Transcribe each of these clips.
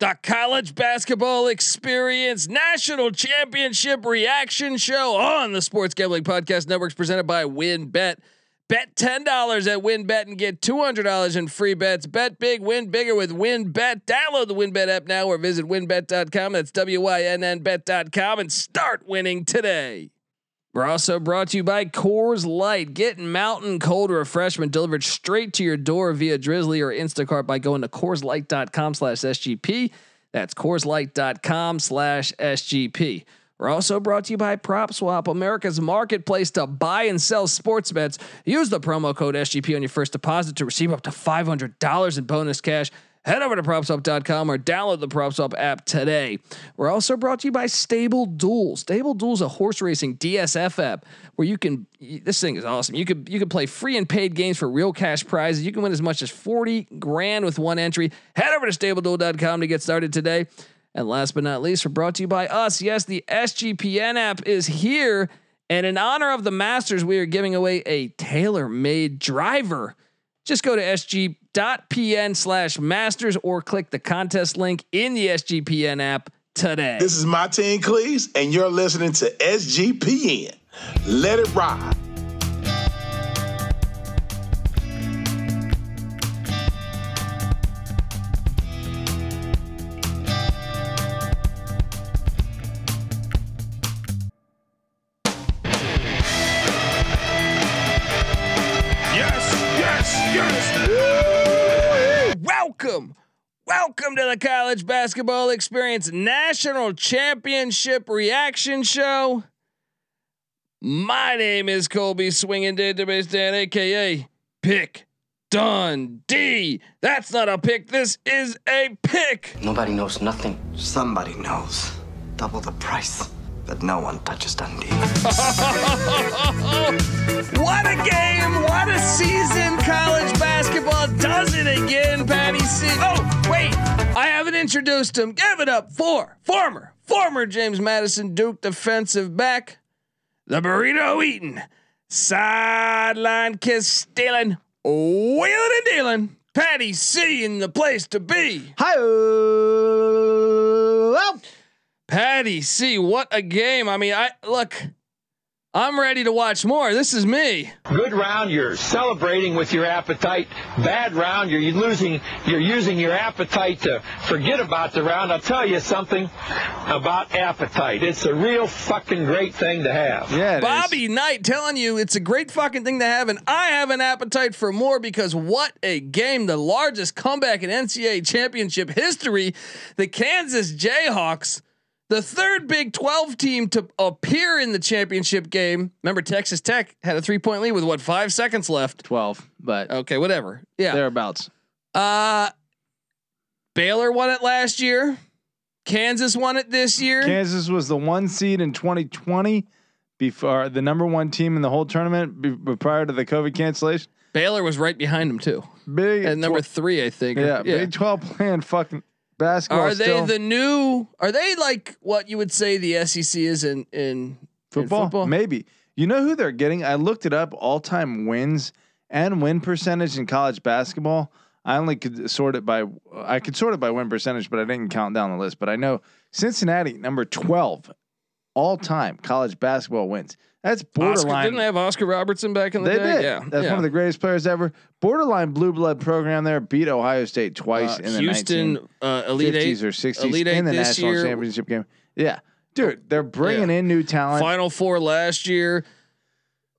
The college basketball experience national championship reaction show on the Sports Gambling Podcast Networks presented by WynnBET. Bet $10 at WynnBET and get $200 in free bets. Bet big, win bigger with WynnBET. Download the WynnBET app now or visit wynnbet.com. That's W Y N N bet.com and start winning today. We're also brought to you by Coors Light. Get mountain cold refreshment delivered straight to your door via Drizzly or Instacart by going to CoorsLight.com slash SGP. That's CoorsLight.com slash SGP. We're also brought to you by PropSwap, America's marketplace to buy and sell sports bets. Use the promo code SGP on your first deposit to receive up to $500 in bonus cash. Head over to propswap.com or download the PropSwap app today. We're also brought to you by Stable Duel. Stable Duel is a horse racing DSF app where you can. This thing is awesome. You could you could play free and paid games for real cash prizes. You can win as much as forty grand with one entry. Head over to StableDuel.com to get started today. And last but not least, we're brought to you by us. Yes, the SGPN app is here. And in honor of the Masters, we are giving away a tailor made driver. Just go to sg.pn slash masters or click the contest link in the SGPN app today. This is my team, Cleese, and you're listening to SGPN. Let it ride. College Basketball Experience National Championship Reaction Show. My name is Colby Swinging Database Dan, aka Pick Dundee. That's not a pick. This is a pick. Nobody knows nothing. Somebody knows. Double the price, but no one touches Dundee. What a game! What a season! College basketball does it again, Patty C. Oh, wait, I haven't introduced him. Give it up for former, former James Madison Duke defensive back, the burrito eating, sideline kiss stealing, wheeling and dealing. Patty C in the place to be. Hi. Patty C, what a game! I mean, I look. I'm ready to watch more. This is me. Good round, you're celebrating with your appetite. Bad round, you're losing, you're using your appetite to forget about the round. I'll tell you something about appetite. It's a real fucking great thing to have. Yeah, it Bobby is. Knight telling you it's a great fucking thing to have, and I have an appetite for more because what a game! The largest comeback in NCAA championship history. The Kansas Jayhawks, the third Big 12 team to appear in the championship game. Remember, Texas Tech had a three point lead with what five seconds left. twelve, but Okay, whatever. Yeah. thereabouts. Uh, Baylor won it last year. Kansas won it this year. Kansas was the one seed in 2020 before the number one team in the whole tournament be, be- prior to the COVID cancellation. Baylor was right behind them too. Big At number tw- three, I think. yeah, Big 12 playing fucking basketball. Are they still. the new? Are they like what you would say the SEC is in in in football? football? Maybe. You know who they're getting? I looked it up. All time wins and win percentage in college basketball. I only could sort it by I could sort it by win percentage, but I didn't count down the list. But I know Cincinnati number 12 all time college basketball wins. That's Oscar, borderline. didn't they have Oscar Robertson back in the They day? did. Yeah, That's yeah. one of the greatest players ever. Borderline blue blood program there. Beat Ohio State twice Uh, in the Houston uh, Elite 1950s Eight, or 60s Elite in the this national year. championship game. Yeah, dude, they're bringing Yeah. in new talent. Final Four last year.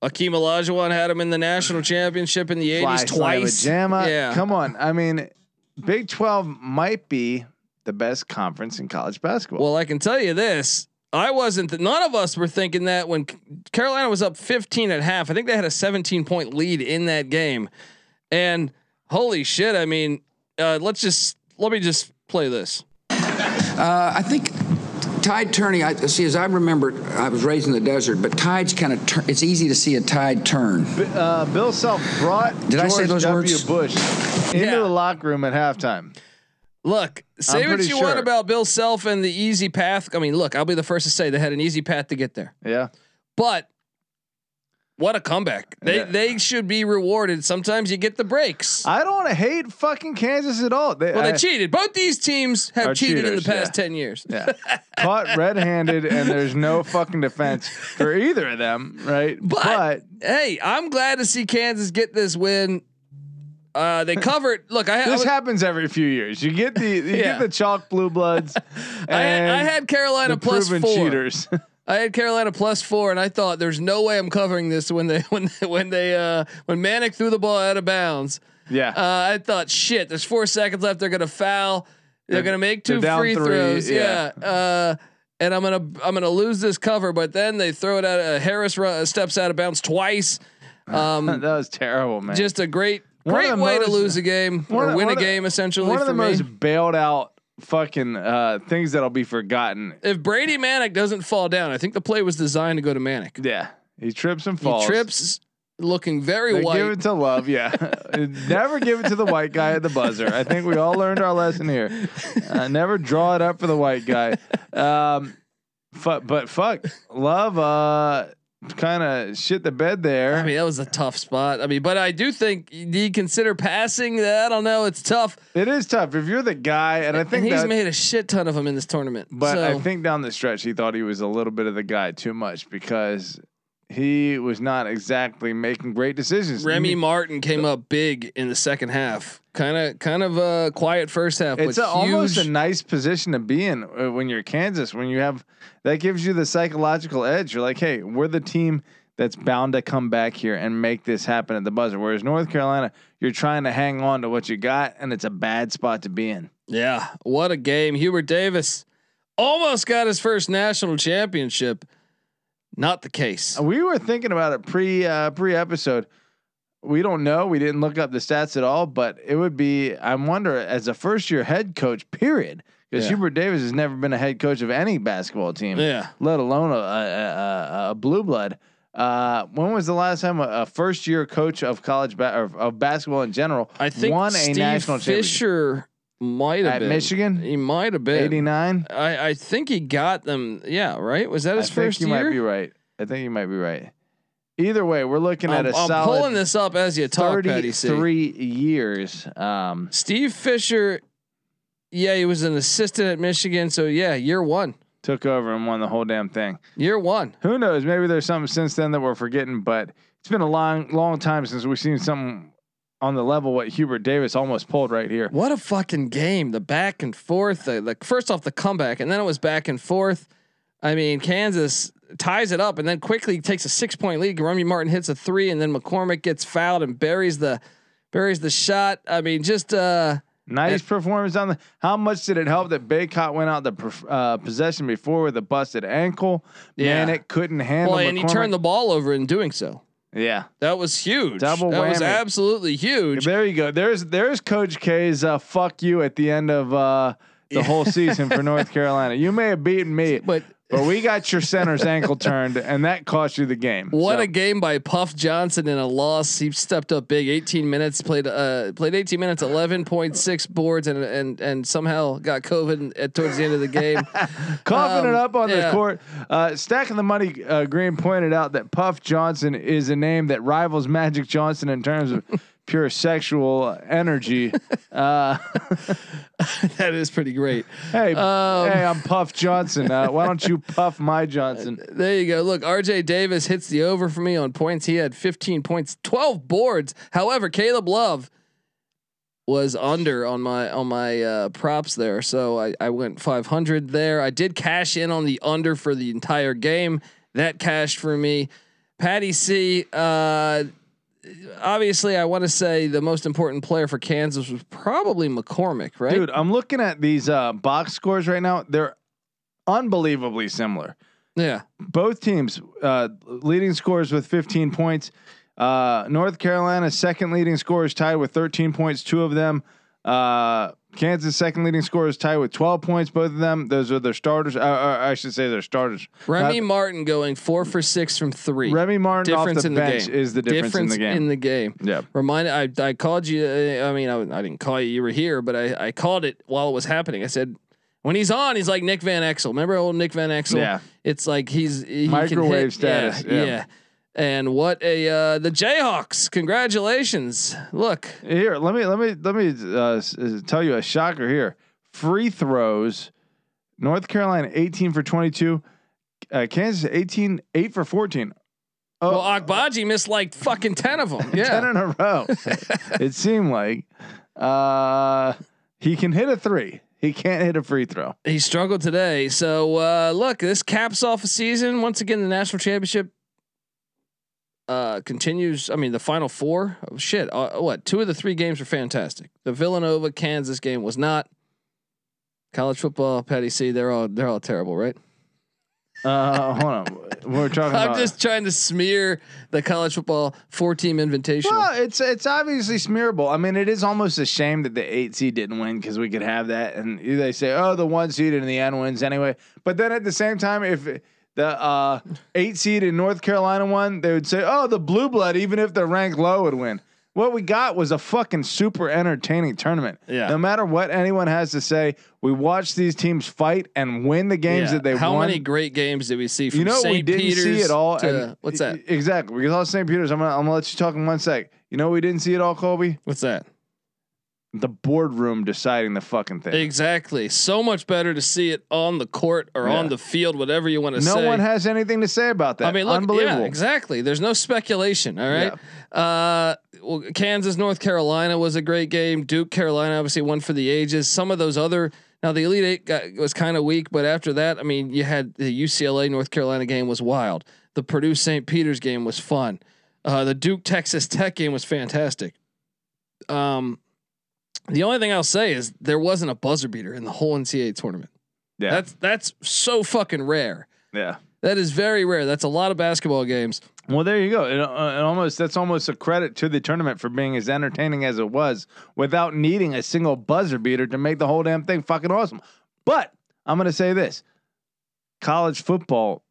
Akeem Olajuwon had him in the national championship in the eighties Slamma twice. Yeah, Come on. I mean, Big 12 might be the best conference in college basketball. Well, I can tell you this. I wasn't. Th- none of us were thinking that when C- Carolina was up 15 at half. I think they had a 17 point lead in that game, and holy shit! I mean, uh, let's just let me just play this. Uh, I think tide turning. I see. As I remember, I was raised in the desert, but tides kind of. Tur- it's easy to see a tide turn. uh, Bill Self brought Did I George say those W. words? Bush into Yeah. the locker room at halftime. Look, say what you want about Bill Self and the easy path. I mean, look, I'll be the first to say they had an easy path to get there. Yeah. But What a comeback! They Yeah. they should be rewarded. Sometimes you get the breaks. I don't want to hate fucking Kansas at all. They, well, they I- cheated. Both these teams have cheated in the past yeah. ten years. Yeah. Caught red-handed, and there's no fucking defense for either of them, right? But, hey, I'm glad to see Kansas get this win. Uh, they covered. Look, I, I, this was- happens every few years. You get the you Yeah. get the chalk blue bloods. I, had, I had Carolina proven four. cheaters. I had Carolina plus four, and I thought there's no way I'm covering this when they when they, when they uh, when Manek threw the ball out of bounds. yeah. Uh, I thought, shit, there's four seconds left. They're gonna foul. They're, They're- gonna make two free three, throws. Yeah. yeah. Uh, and I'm gonna I'm gonna lose this cover. But then they throw it out. Uh, Harris run, steps out of bounds twice. Um, that was terrible, man. just a great great way to lose a game or of- win a game essentially one of the me. most bailed out fucking uh, things that'll be forgotten. if Brady Manek doesn't fall down, I think the play was designed to go to Manek. Yeah, he trips and falls. He trips, looking very They white. give it to love, yeah. never give it to the white guy at the buzzer. I think we all learned our lesson here. Uh, never draw it up for the white guy. Um, fu- but fuck, love uh, kind of shit the bed there. I mean, that was a tough spot. I mean, but I do think do you consider passing? I don't know. It's tough. it is tough if you're the guy, and I think and he's that. made a shit ton of them in this tournament. But so, I think down the stretch, he thought he was a little bit of the guy too much because he was not exactly making great decisions. Remy Martin came up big in the second half. Kind of, kind of a quiet first half. It's a, almost a nice position to be in uh, when you're Kansas. When you have that gives you the psychological edge. You're like, hey, we're the team that's bound to come back here and make this happen at the buzzer. Whereas North Carolina, you're trying to hang on to what you got, and it's a bad spot to be in. Yeah, what a game! Hubert Davis almost got his first national championship. Not the case. We were thinking about it pre uh, pre episode. We don't know. We didn't look up the stats at all, but it would be. I wonder as a first year head coach, period, because Yeah. Hubert Davis has never been a head coach of any basketball team. Yeah. let alone a, a, a, a blue blood. Uh, when was the last time a, a first year coach of college ba- or of basketball in general I think won a Steve national championship? Fisher might have At been Michigan? He might have been. Eighty nine. I, I think he got them. Yeah, right. Was that I his think first you year? might be right. I think you might be right. Either way, we're looking I'm, at a I'm solid pulling this up as you talk, Patty C. thirty-three years. Um, Steve Fisher. Yeah, he was an assistant at Michigan. So yeah, year one. took over and won the whole damn thing. Year one. Who knows? Maybe there's something since then that we're forgetting, but it's been a long, long time since we've seen something on the level what Hubert Davis almost pulled right here. What a fucking game! The back and forth. The, like first off the comeback, and then it was back and forth. I mean, Kansas ties it up, and then quickly takes a six point lead. Remy Martin hits a three, and then McCormick gets fouled and buries the buries the shot. I mean, just uh, Nice performance on the. How much did it help that Bacot went out the uh, possession before with a busted ankle? Yeah. Man, it couldn't handle. well, and he turned the ball over in doing so. Yeah, That was huge. Double that was absolutely huge. there you go. There's there's Coach K's uh, fuck you at the end of uh, the whole season for North Carolina. You may have beaten me, But but we got your center's ankle turned, and that cost you the game. What So- a game by Puff Johnson in a loss. He stepped up big. 18 minutes played. Uh, played 18 minutes, 11.6 boards, and and and somehow got COVID at towards the end of the game. coughing it Um, up on yeah. the court. Uh, Stacking the money. Uh, Green pointed out that Puff Johnson is a name that rivals Magic Johnson in terms of pure sexual energy. Uh, that is pretty great. hey, Um, hey, I'm Puff Johnson. Uh, why don't you puff my Johnson? There you go. Look, RJ Davis hits the over for me on points. He had 15 points, 12 boards. However, Caleb Love was under on my on my uh, props there, so I, I went 500 there. I did cash in on the under for the entire game. That cashed for me. Patty C. Uh, obviously, I want to say the most important player for Kansas was probably McCormick, right? Dude, I'm looking at these uh, box scores right now. They're unbelievably similar. Yeah. both teams uh, leading scores with 15 points. Uh, North Carolina's second leading scorers tied with 13 points, two of them. Uh, Kansas second leading scorers tied with 12 points, both of them. Those are their starters. Uh, uh, I should say their starters. Remy Not- Martin going four for six from three. Remy Martin off difference the in the bench game is the difference, in the game. in the game. yeah. Remind I I called you. uh, I mean, I, I didn't call you. You were here, but I I called it while it was happening. I said. When he's on, he's like Nick Van Exel. Remember old Nick Van Exel? Yeah. It's like he's he can Microwave hit- status, Yeah, yeah. yeah. And what a uh, the Jayhawks! Congratulations! Look, Here, let me let me let me uh, uh, tell you a shocker here. Free throws. North Carolina 18 for 22. Uh, Kansas 18 8 for 14. Oh, well, Agbaji missed like fucking ten of them. Yeah. 10 in a row. it seemed like uh, he can hit a 3. He can't hit a free throw. he struggled today. So uh, look, this caps off a season. Once again, the national championship uh, continues. I mean, the final four. Oh, shit, uh, what? Two of the three games were fantastic. The Villanova Kansas game was not. College football, Patty C. They're all they're all terrible, right? Uh, hold on. We're talking I'm about just trying to smear the college football four team invitation. Well, it's it's obviously smearable. I mean, it is almost a shame that the eight seed didn't win because we could have that, and they say, "Oh, the one seed in the end wins anyway." But then at the same time, if the uh, eight seed in North Carolina won, they would say, "Oh, the blue blood, even if they're ranked low, would win." What we got was a fucking super entertaining tournament. Yeah. No matter what anyone has to say, we watched these teams fight and win the games Yeah. that they won. How won. many great games did we see from You know, St. we didn't Peter's see it all. to- and- what's that? Exactly. We saw St. Peter's. I'm gonna, I'm gonna let you talk in one sec. You know, we didn't see it all, Colby. What's that? The boardroom deciding the fucking thing. Exactly. So much better to see it on the court or Yeah. on the field, whatever you want to No say. No one has anything to say about that. I mean, look, unbelievable. yeah, exactly. There's no speculation. All right. Uh, well, Kansas, North Carolina was a great game. Duke, Carolina, obviously one for the ages. Some of those other now the Elite Eight got, was kind of weak, but after that, I mean, you had the UCLA North Carolina game was wild. The Purdue St. Peter's game was fun. Uh, the Duke Texas Tech game was fantastic. Um, the only thing I'll say is there wasn't a buzzer beater in the whole NCAA tournament. Yeah, That's that's so fucking rare. yeah. That is very rare. That's a lot of basketball games. Well, there you go. It, uh, it almost that's almost a credit to the tournament for being as entertaining as it was, without needing a single buzzer beater to make the whole damn thing fucking awesome. But I'm gonna say this: college football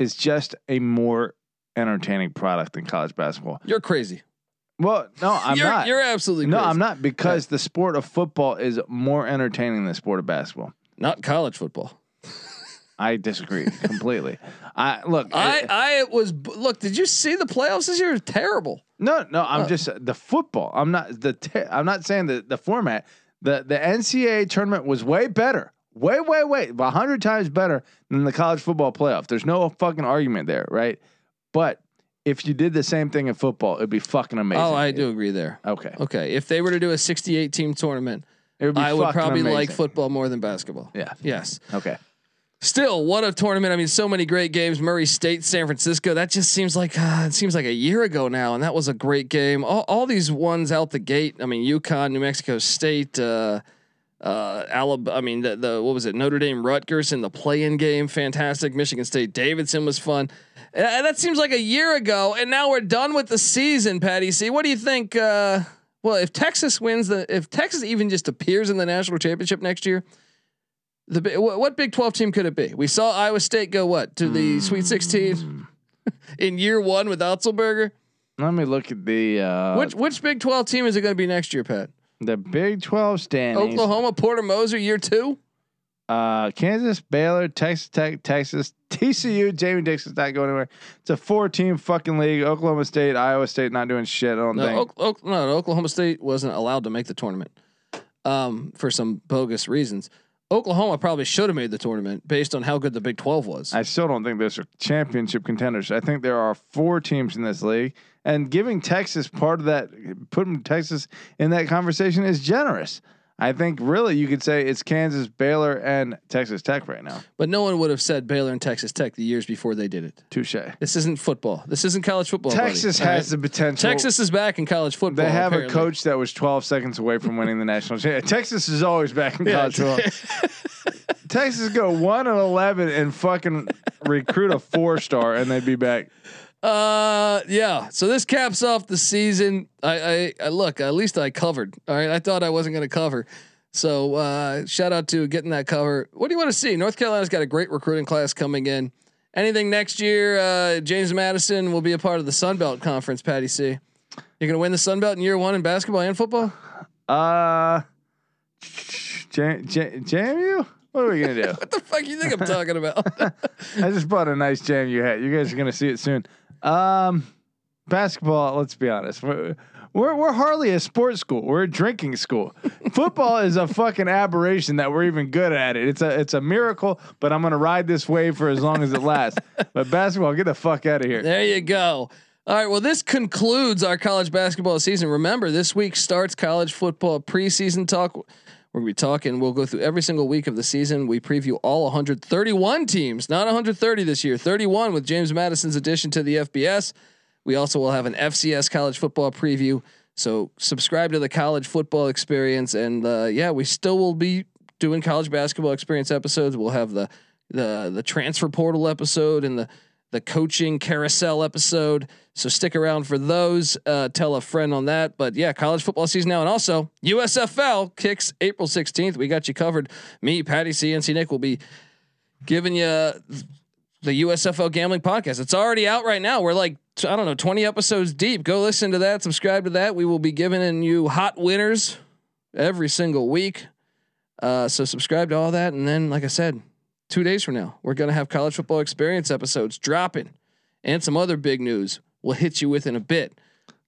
is just a more entertaining product than college basketball. You're crazy. Well, no, I'm you're, not. You're absolutely no, crazy. I'm not because the sport of football is more entertaining than the sport of basketball. Not college football. I disagree completely. I look. I it- I was look. Did you see the playoffs this year? Terrible. no, no. I'm Uh, just the football. I'm not the. Te- I'm not saying the the format. The the NCAA tournament was way better. Way, way, way, a hundred times better than the college football playoff. There's no fucking argument there, right? But if you did the same thing in football, it'd be fucking amazing. Oh, I do agree there. Okay, Okay, if they were to do a 68 team tournament, it would be I would fucking probably like football more than basketball. Yeah. Yes. Okay. Still, what a tournament! I mean, so many great games. Murray State, San Francisco. That just seems like uh, it seems like a year ago now, and that was a great game. All, all these ones out the gate. I mean, UConn, New Mexico State, uh, uh, Alabama. I mean, the, the what was it? Notre Dame, Rutgers in the play-in game. Fantastic. Michigan State, Davidson was fun. And that seems like a year ago, and now we're done with the season. Patty C, what do you think? Uh, well, if Texas wins the, if Texas even just appears in the national championship next year, the what, what Big Twelve team could it be? We saw Iowa State go what to the Sweet Sixteen in year one with Otzelberger. Let me look at the uh, which which Big Twelve team is it going to be next year, Pat? the Big Twelve standings. Oklahoma, Porter Moser, year two. Uh, Kansas, Baylor, Texas Tech, Texas, TCU. Jamie Dixon's not going anywhere. It's a four-team fucking league. Oklahoma State, Iowa State, not doing shit. I don't No, think. Oak, Oak, no, Oklahoma State wasn't allowed to make the tournament um, for some bogus reasons. Oklahoma probably should have made the tournament based on how good the Big Twelve was. I still don't think those are championship contenders. I think there are four teams in this league, and giving Texas part of that, putting Texas in that conversation is generous. I think really you could say it's Kansas, Baylor, and Texas Tech right now. but no one would have said Baylor and Texas Tech the years before they did it. Touche. This isn't football. This isn't college football. Texas All has right? the potential. Texas is back in college football. They have apparently. a coach that was 12 seconds away from winning the national championship. Texas is always back in Yeah. college football. Texas go one and 11 and fucking recruit a four star, and they'd be back. Uh, yeah. So this caps off the season. I, I, I look. At least I covered. All right. I thought I wasn't going to cover. So uh, shout out to getting that cover. What do you want to see? North Carolina's got a great recruiting class coming in. Anything next year? Uh, James Madison will be a part of the Sun Belt Conference. Patty C. You're going to win the Sun Belt in year one in basketball and football. Uh, jam, jam, jam you? What are we gonna do? What the fuck you think I'm talking about? I just bought a nice jam you hat. You guys are gonna see it soon. Um, basketball. Let's be honest. We're, we're we're hardly a sports school. We're a drinking school. Football is a fucking aberration that we're even good at it. It's a it's a miracle. But I'm gonna ride this wave for as long as it lasts. but basketball, get the fuck out of here. There you go. All right. Well, this concludes our college basketball season. Remember, this week starts college football preseason talk. We're gonna be talking. We'll go through every single week of the season. We preview all 131 teams, not 130 this year, 31 with James Madison's addition to the FBS. We also will have an FCS college football preview. So subscribe to the college football experience, and uh, yeah, we still will be doing college basketball experience episodes. We'll have the the the transfer portal episode and the the coaching carousel episode. So stick around for those. Uh, tell a friend on that. But yeah, college football season now, and also USFL kicks April sixteenth. We got you covered. Me, Patty C, NC Nick will be giving you the USFL gambling podcast. It's already out right now. We're like I don't know, twenty episodes deep. Go listen to that. Subscribe to that. We will be giving you hot winners every single week. Uh, so subscribe to all that, and then, like I said, two days from now, we're gonna have college football experience episodes dropping, and some other big news. We'll hit you with in a bit.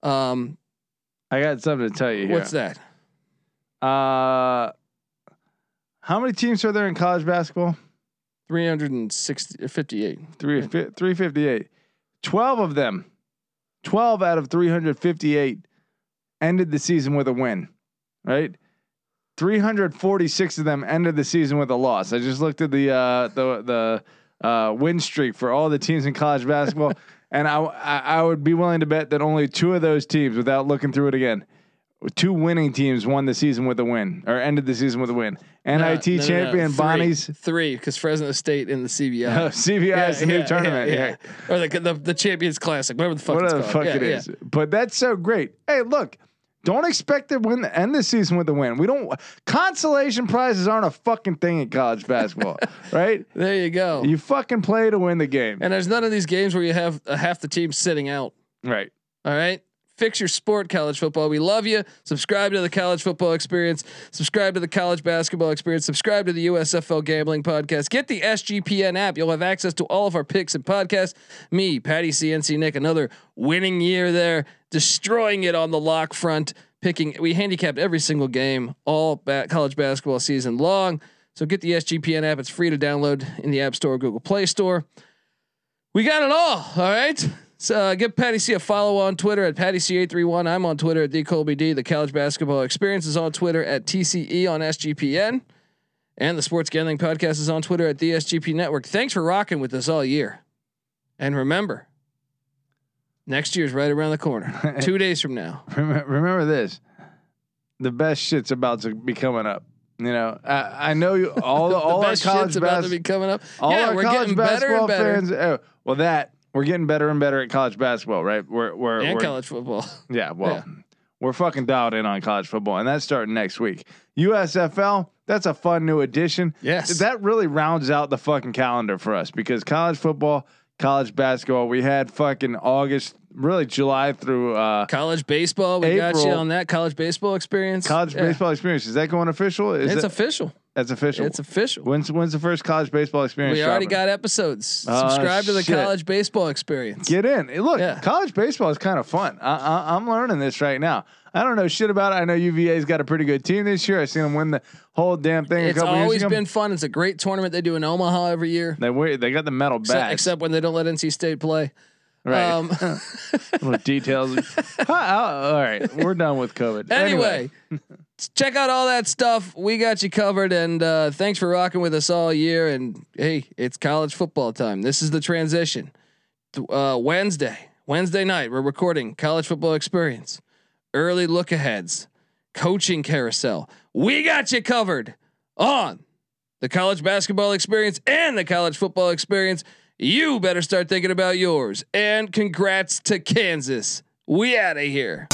Um, I got something to tell you here. what's that? Uh, how many teams are there in college basketball? 360 58. Three three fifty eight. Twelve of them, twelve out of three hundred fifty eight, ended the season with a win. Right. 346 of them ended the season with a loss. I just looked at the uh, the the uh, win streak for all the teams in college basketball, and I, I I would be willing to bet that only two of those teams, without looking through it again, two winning teams won the season with a win or ended the season with a win. NIT No, no, no, champion three. Bonnie's three because Fresno State in the CBI. CBI is the new tournament. Yeah, Or the, the the Champions Classic, whatever the fuck Whatever the fuck Yeah, it yeah. is. But that's so great. Hey, look, don't expect to win the end the season with a win. We don't consolation prizes aren't a fucking thing in college basketball, right? There you go. You fucking play to win the game. and there's none of these games where you have uh, half the team sitting out. Right. All right. Fix your sport, college football. We love you. Subscribe to the college football experience. Subscribe to the college basketball experience. Subscribe to the USFL gambling podcast. Get the SGPN app. You'll have access to all of our picks and podcasts. Me, Patty CNC Nick, another winning year there, destroying it on the lock front. Picking, we handicapped every single game all ba- college basketball season long. So get the SGPN app. It's free to download in the App Store, or Google Play Store. We got it all. All right. So uh, give Patty C a follow on Twitter at Patty C831. I'm on Twitter at TheColbyD. The College Basketball Experience is on Twitter at TCE on SGPN. And the Sports Gambling Podcast is on Twitter at the SGP Network. Thanks for rocking with us all year. And remember, next year's right around the corner. Two days from now. Remember, this: the best shit's about to be coming up. You know, I, I know you all the, all the our college shit's about to be basketball. coming up. All yeah, our we're college getting better and better. fans. Oh, well, that we're getting better and better at college basketball, right? We're we're, and we're college football. Yeah, well, Yeah. we're fucking dialed in on college football, and that's starting next week. USFL, that's a fun new addition. Yes. that really rounds out the fucking calendar for us because college football, college basketball, we had fucking August, really July through uh, College baseball. We got you on that college baseball experience. college Yeah. baseball experience. Is that going official? Is It's that, official. That's official. It's official. when's when's the first college baseball experience? We already dropping? got episodes. Oh, Subscribe to the shit. college baseball experience. Get in. Hey, Look, Yeah. college baseball is kind of fun. I, I, I'm learning this right now. I don't know shit about it. I know UVA's got a pretty good team this year. I seen them win the whole damn thing a it's always been fun. It's a great tournament they do in Omaha every year. They they got the metal Except, except when they don't let NC State play. Right. Um, Little details. All right, we're done with COVID. anyway, check out all that stuff. We got you covered. And uh, thanks for rocking with us all year. And hey, it's college football time. This is the transition. Uh, Wednesday, Wednesday night, we're recording college football experience, early look aheads, coaching carousel. We got you covered on the college basketball experience and the college football experience. You better start thinking about yours. And congrats to Kansas. We out of here.